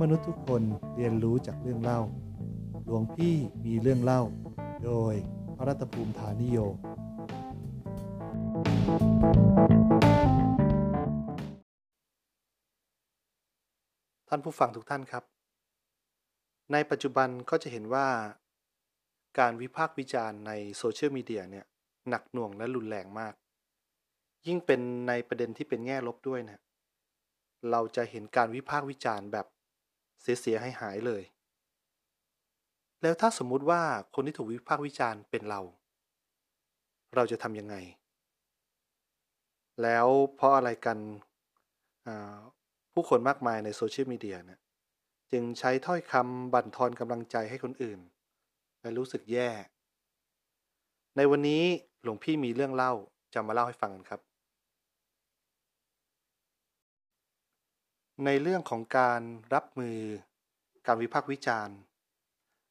มนุษย์ทุกคนเรียนรู้จากเรื่องเล่า หลวงพี่มีเรื่องเล่า โดยพระรัตภูมิฐานิโย ท่านผู้ฟังทุกท่านครับ ในปัจจุบันก็จะเห็นว่า การวิพากษ์วิจารณ์ในโซเชียลมีเดียเนี่ยหนักหน่วงและรุนแรงมาก ยิ่งเป็นในประเด็นที่เป็นแง่ลบด้วยนะเราจะเห็นการวิพากษ์วิจารณ์แบบ เสียหายหายเลย แล้วถ้าสมมุติว่าคนที่ถูกวิพากษ์วิจารณ์เป็นเรา เราจะทำยังไง แล้วเพราะอะไรกันผู้คนมากมายในโซเชียลมีเดียเนี่ยจึงใช้ถ้อยคำบั่นทอนกำลังใจให้คนอื่น และรู้สึกแย่ ในวันนี้หลวงพี่มีเรื่องเล่าจะมาเล่าให้ฟังกันครับ ในเรื่องของการรับมือการวิพากษ์วิจารณ์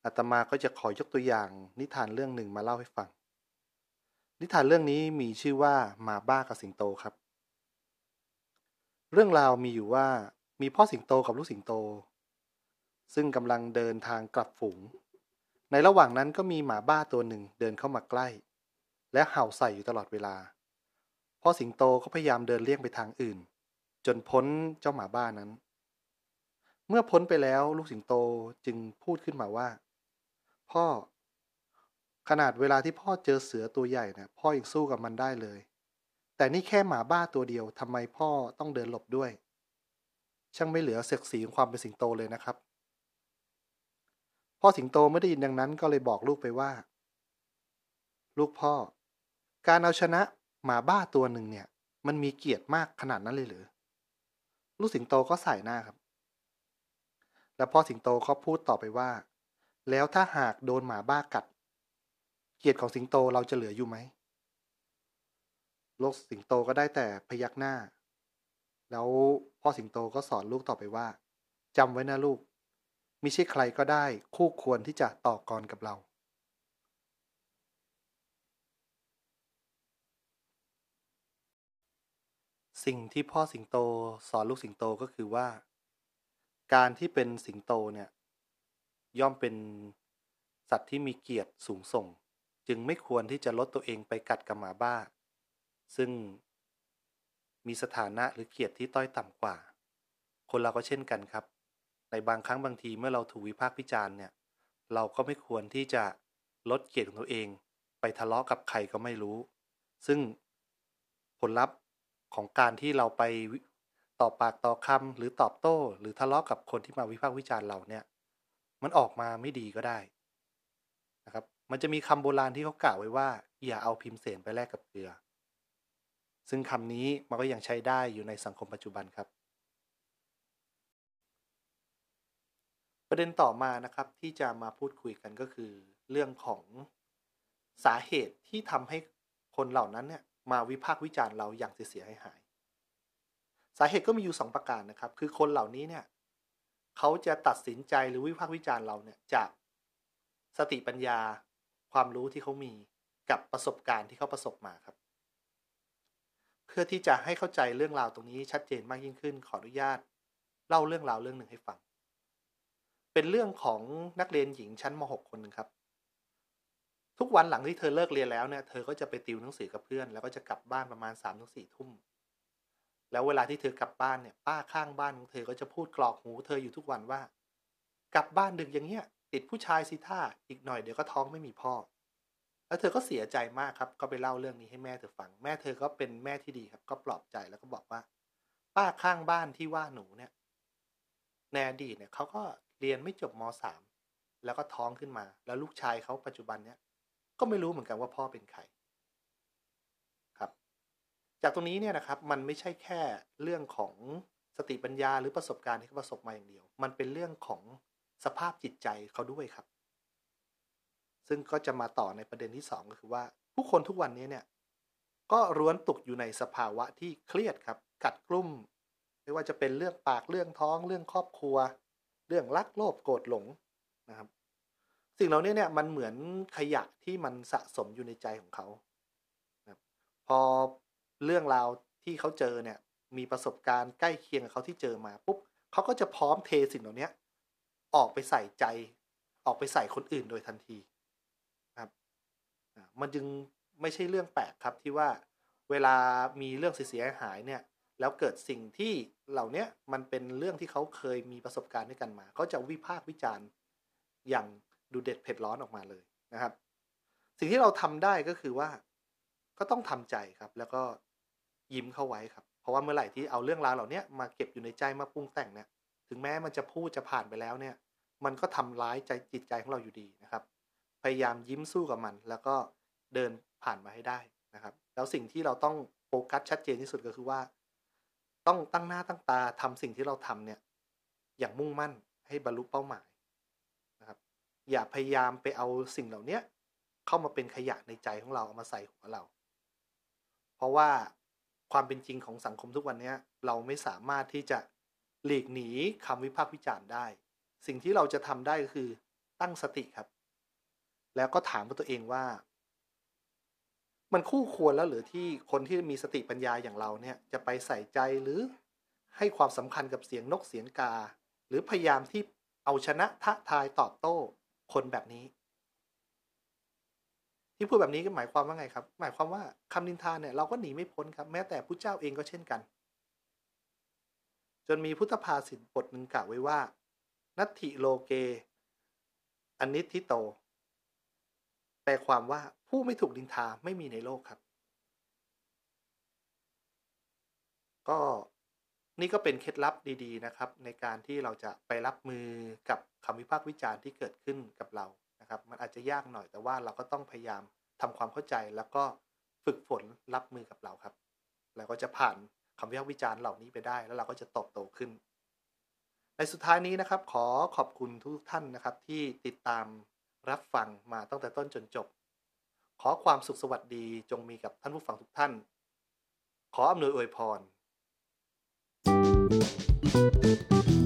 อาตมาก็จะขอยกตัวอย่าง นิทานเรื่องหนึ่งมาเล่าให้ฟัง นิทานเรื่องนี้มีชื่อว่าหมาบ้ากับสิงโตครับ เรื่องราวมีอยู่ว่ามีพ่อสิงโตกับลูกสิงโต ซึ่งกำลังเดินทางกลับฝูง ในระหว่างนั้นก็มีหมาบ้าตัวหนึ่งเดินเข้ามาใกล้ และเห่าใส่อยู่ตลอดเวลา พ่อสิงโตก็พยายามเดินเลี่ยงไปทางอื่น นพ้นเจ้าหมาบ้านั้น เมื่อพ้นไปแล้วลูกสิงโตจึงพูดขึ้นมาว่า พ่อ ขนาดเวลาที่พ่อเจอเสือตัวใหญ่นะพ่อยังสู้กับมันได้เลย แต่นี่แค่หมาบ้าตัวเดียวทำไมพ่อต้องเดินหลบด้วย ช่างไม่เหลือเสกสีของความเป็นสิงโตเลยนะครับ พ่อสิงโตไม่ได้ยินดังนั้นก็เลยบอกลูกไปว่า ลูกพ่อ การเอาชนะหมาบ้าตัวหนึ่งเนี่ยมันมีเกียรติมากขนาดนั้นเลยหรือ ลูกสิงโตก็ใส่หน้าครับ แล้วพ่อสิงโตเขาพูดต่อไปว่า แล้วถ้าหากโดนหมาบ้ากัด เกียรติของสิงโตเราจะเหลืออยู่ไหมลูกสิงโตก็ได้แต่พยักหน้า แล้วพ่อสิงโตก็สอนลูกต่อไปว่าจำไว้นะลูกมิใช่ใครก็ได้คู่ควรที่จะต่อกรกับเรา สิ่งที่พ่อสิงโตสอนลูกสิงโตก็คือว่า การที่เป็นสิงโตเนี่ย ย่อมเป็นสัตว์ที่มีเกียรติสูงส่ง จึงไม่ควรที่จะลดตัวเองไปกัดกับหมาบ้า ซึ่งมีสถานะหรือเกียรติที่ต้อยต่ำกว่า คนเราก็เช่นกันครับ ในบางครั้งบางทีเมื่อเราถูกวิพากษ์วิจารณ์เนี่ย เราก็ไม่ควรที่จะลดเกียรติของตัวเอง ไปทะเลาะกับใครก็ไม่รู้ ซึ่งผลลัพธ์ ของการที่เราไปตอบปากต่อคำหรือตอบโต้ หรือทะเลาะกับคนที่มาวิพากษ์วิจารณ์เราเนี่ย มันออกมาไม่ดีก็ได้นะครับ มันจะมีคำโบราณที่เขากล่าวไว้ว่า อย่าเอาพิมพ์เสนไปแลกกับเกลือ ซึ่งคำนี้มันก็ยังใช้ได้อยู่ในสังคมปัจจุบันครับ ประเด็นต่อมานะครับที่จะมาพูดคุยกันก็คือ เรื่องของสาเหตุที่ทำให้คนเหล่านั้นเนี่ย มาวิพากษ์วิจารณ์เราอย่างเสียหายหายสาเหตุก็มีอยู่ 2 ประการนะครับ คือคนเหล่านี้เนี่ยเขาจะตัดสินใจหรือวิพากษ์วิจารณ์เราเนี่ยจากสติปัญญาความรู้ที่เขามีกับประสบการณ์ที่เขาประสบมาครับ เพื่อที่จะให้เข้าใจเรื่องราวตรงนี้ชัดเจนมากยิ่งขึ้น ขออนุญาต เล่าเรื่องราวเรื่องหนึ่งให้ฟัง เป็นเรื่องของนักเรียนหญิงชั้นม .6 คนหนึ่งครับ กวันหลังที่เธอเลิกเรียนแล้วเนี่ย เธอก็จะไปติวหนังสือกับเพื่อน แล้วก็จะกลับบ้านประมาณ3ามถึงสี่ทุ่ม แล้วเวลาที่เธอกลับบ้านเนี่ย ป้าข้างบ้านของเธอก็จะพูดกรอกหูเธออยู่ทุกวันว่า กลับบ้านดึกอย่างเงี้ย ติดผู้ชายสิท่าอีกหน่อยเดี๋ยวก็ท้องไม่มีพ่อ แล้วเธอก็เสียใจมากครับ ก็ไปเล่าเรื่องนี้ให้แม่เธอฟัง แม่เธอก็เป็นแม่ที่ดีครับ ก็ปลอบใจแล้วก็บอกว่า ป้าข้างบ้านที่ว่าหนูเนี่ยในอดีตเนี่ยเขาก็เรียนไม่จบมสามแล้วก็ท้องขึ้นมา แล้วลูกชายเขาปัจจุบันเนี้ย ก็ไม่รู้เหมือนกันว่าพ่อเป็นใครครับ จากตรงนี้เนี่ยนะครับมันไม่ใช่แค่เรื่องของสติปัญญาหรือประสบการณ์ที่เขาประสบมาอย่างเดียว มันเป็นเรื่องของสภาพจิตใจเขาด้วยครับ ซึ่งก็จะมาต่อในประเด็นที่ 2 ก็คือว่า ผู้คนทุกวันนี้เนี่ยก็ร้วนตกอยู่ในสภาวะที่เครียดครับ กัดกลุ่ม ไม่ว่าจะเป็นเรื่องปากเรื่องท้อง เรื่องครอบครัว เรื่องรักโลภโกรธหลงนะครับ สิ่งเหล่านี้เนี่ยมันเหมือนขยะที่มันสะสมอยู่ในใจของเขาพอเรื่องราวที่เขาเจอเนี่ย มีประสบการณ์ใกล้เคียงกับเขาที่เจอมาปุ๊บเขาก็จะพร้อมเทสิ่งเหล่านี้ออกไปใส่ใจ ออกไปใส่คนอื่นโดยทันทีครับมันจึงไม่ใช่เรื่องแปลกครับที่ว่าเวลามีเรื่องเสียหายเนี่ย แล้วเกิดสิ่งที่เหล่านี้มันเป็นเรื่องที่เขาเคยมีประสบการณ์ด้วยกันมาเขาจะวิพากษ์วิจารณ์อย่าง ดูเด็ดเผ็ดร้อนออกมาเลยนะครับ สิ่งที่เราทำได้ก็คือว่าก็ต้องทำใจครับ แล้วก็ยิ้มเข้าไว้ครับ เพราะว่าเมื่อไหร่ที่เอาเรื่องราวเหล่านี้มาเก็บอยู่ในใจมาปรุงแต่งเนี่ย ถึงแม้มันจะพูดจะผ่านไปแล้วเนี่ย มันก็ทำร้ายใจจิตใจของเราอยู่ดีนะครับ พยายามยิ้มสู้กับมัน แล้วก็เดินผ่านมาให้ได้นะครับ แล้วสิ่งที่เราต้องโฟกัสชัดเจนที่สุดก็คือว่า ต้องตั้งหน้าตั้งตาทำสิ่งที่เราทำเนี่ย อย่างมุ่งมั่นให้บรรลุเป้าหมาย อย่าพยายามไปเอาสิ่งเหล่านี้เข้ามาเป็นขยะในใจของเราเอามาใส่หัวเรา เพราะว่าความเป็นจริงของสังคมทุกวันนี้เราไม่สามารถที่จะหลีกหนีคำวิพากษ์วิจารณ์ได้ สิ่งที่เราจะทำได้ก็คือตั้งสติครับ แล้วก็ถามตัวเองว่า มันคู่ควรแล้วหรือที่คนที่มีสติปัญญาอย่างเราเนี่ยจะไปใส่ใจหรือให้ความสำคัญกับเสียงนกเสียงกา หรือพยายามที่เอาชนะทะทายตอบโต้ คนแบบนี้ ที่พูดแบบนี้ก็หมายความว่าไงครับ หมายความว่าคำนินทาเนี่ยเราก็หนีไม่พ้นครับ แม้แต่พระเจ้าเองก็เช่นกัน จนมีพุทธภาษิตบทหนึ่งกล่าวไว้ว่า นัตถิโลเกอนิทิโต แปลความว่าผู้ไม่ถูกดินทาไม่มีในโลกครับ ก็ นี่ก็เป็นเคล็ดลับดีๆนะครับ ในการที่เราจะไปรับมือกับคำวิพากษ์วิจารณ์ที่เกิดขึ้นกับเรานะครับ มันอาจจะยากหน่อยแต่ว่าเราก็ต้องพยายามทำความเข้าใจแล้วก็ฝึกฝนรับมือกับเราครับแล้วก็จะผ่านคำวิพากษ์วิจารณ์เหล่านี้ไปได้ แล้วเราก็จะโตโตขึ้น ในสุดท้ายนี้นะครับ ขอขอบคุณทุกท่านนะครับ ที่ติดตามรับฟังมาตั้งแต่ต้นจนจบ ขอความสุขสวัสดีจงมีกับท่านผู้ฟังทุกท่าน ขออำนวยอวยพร Thank you.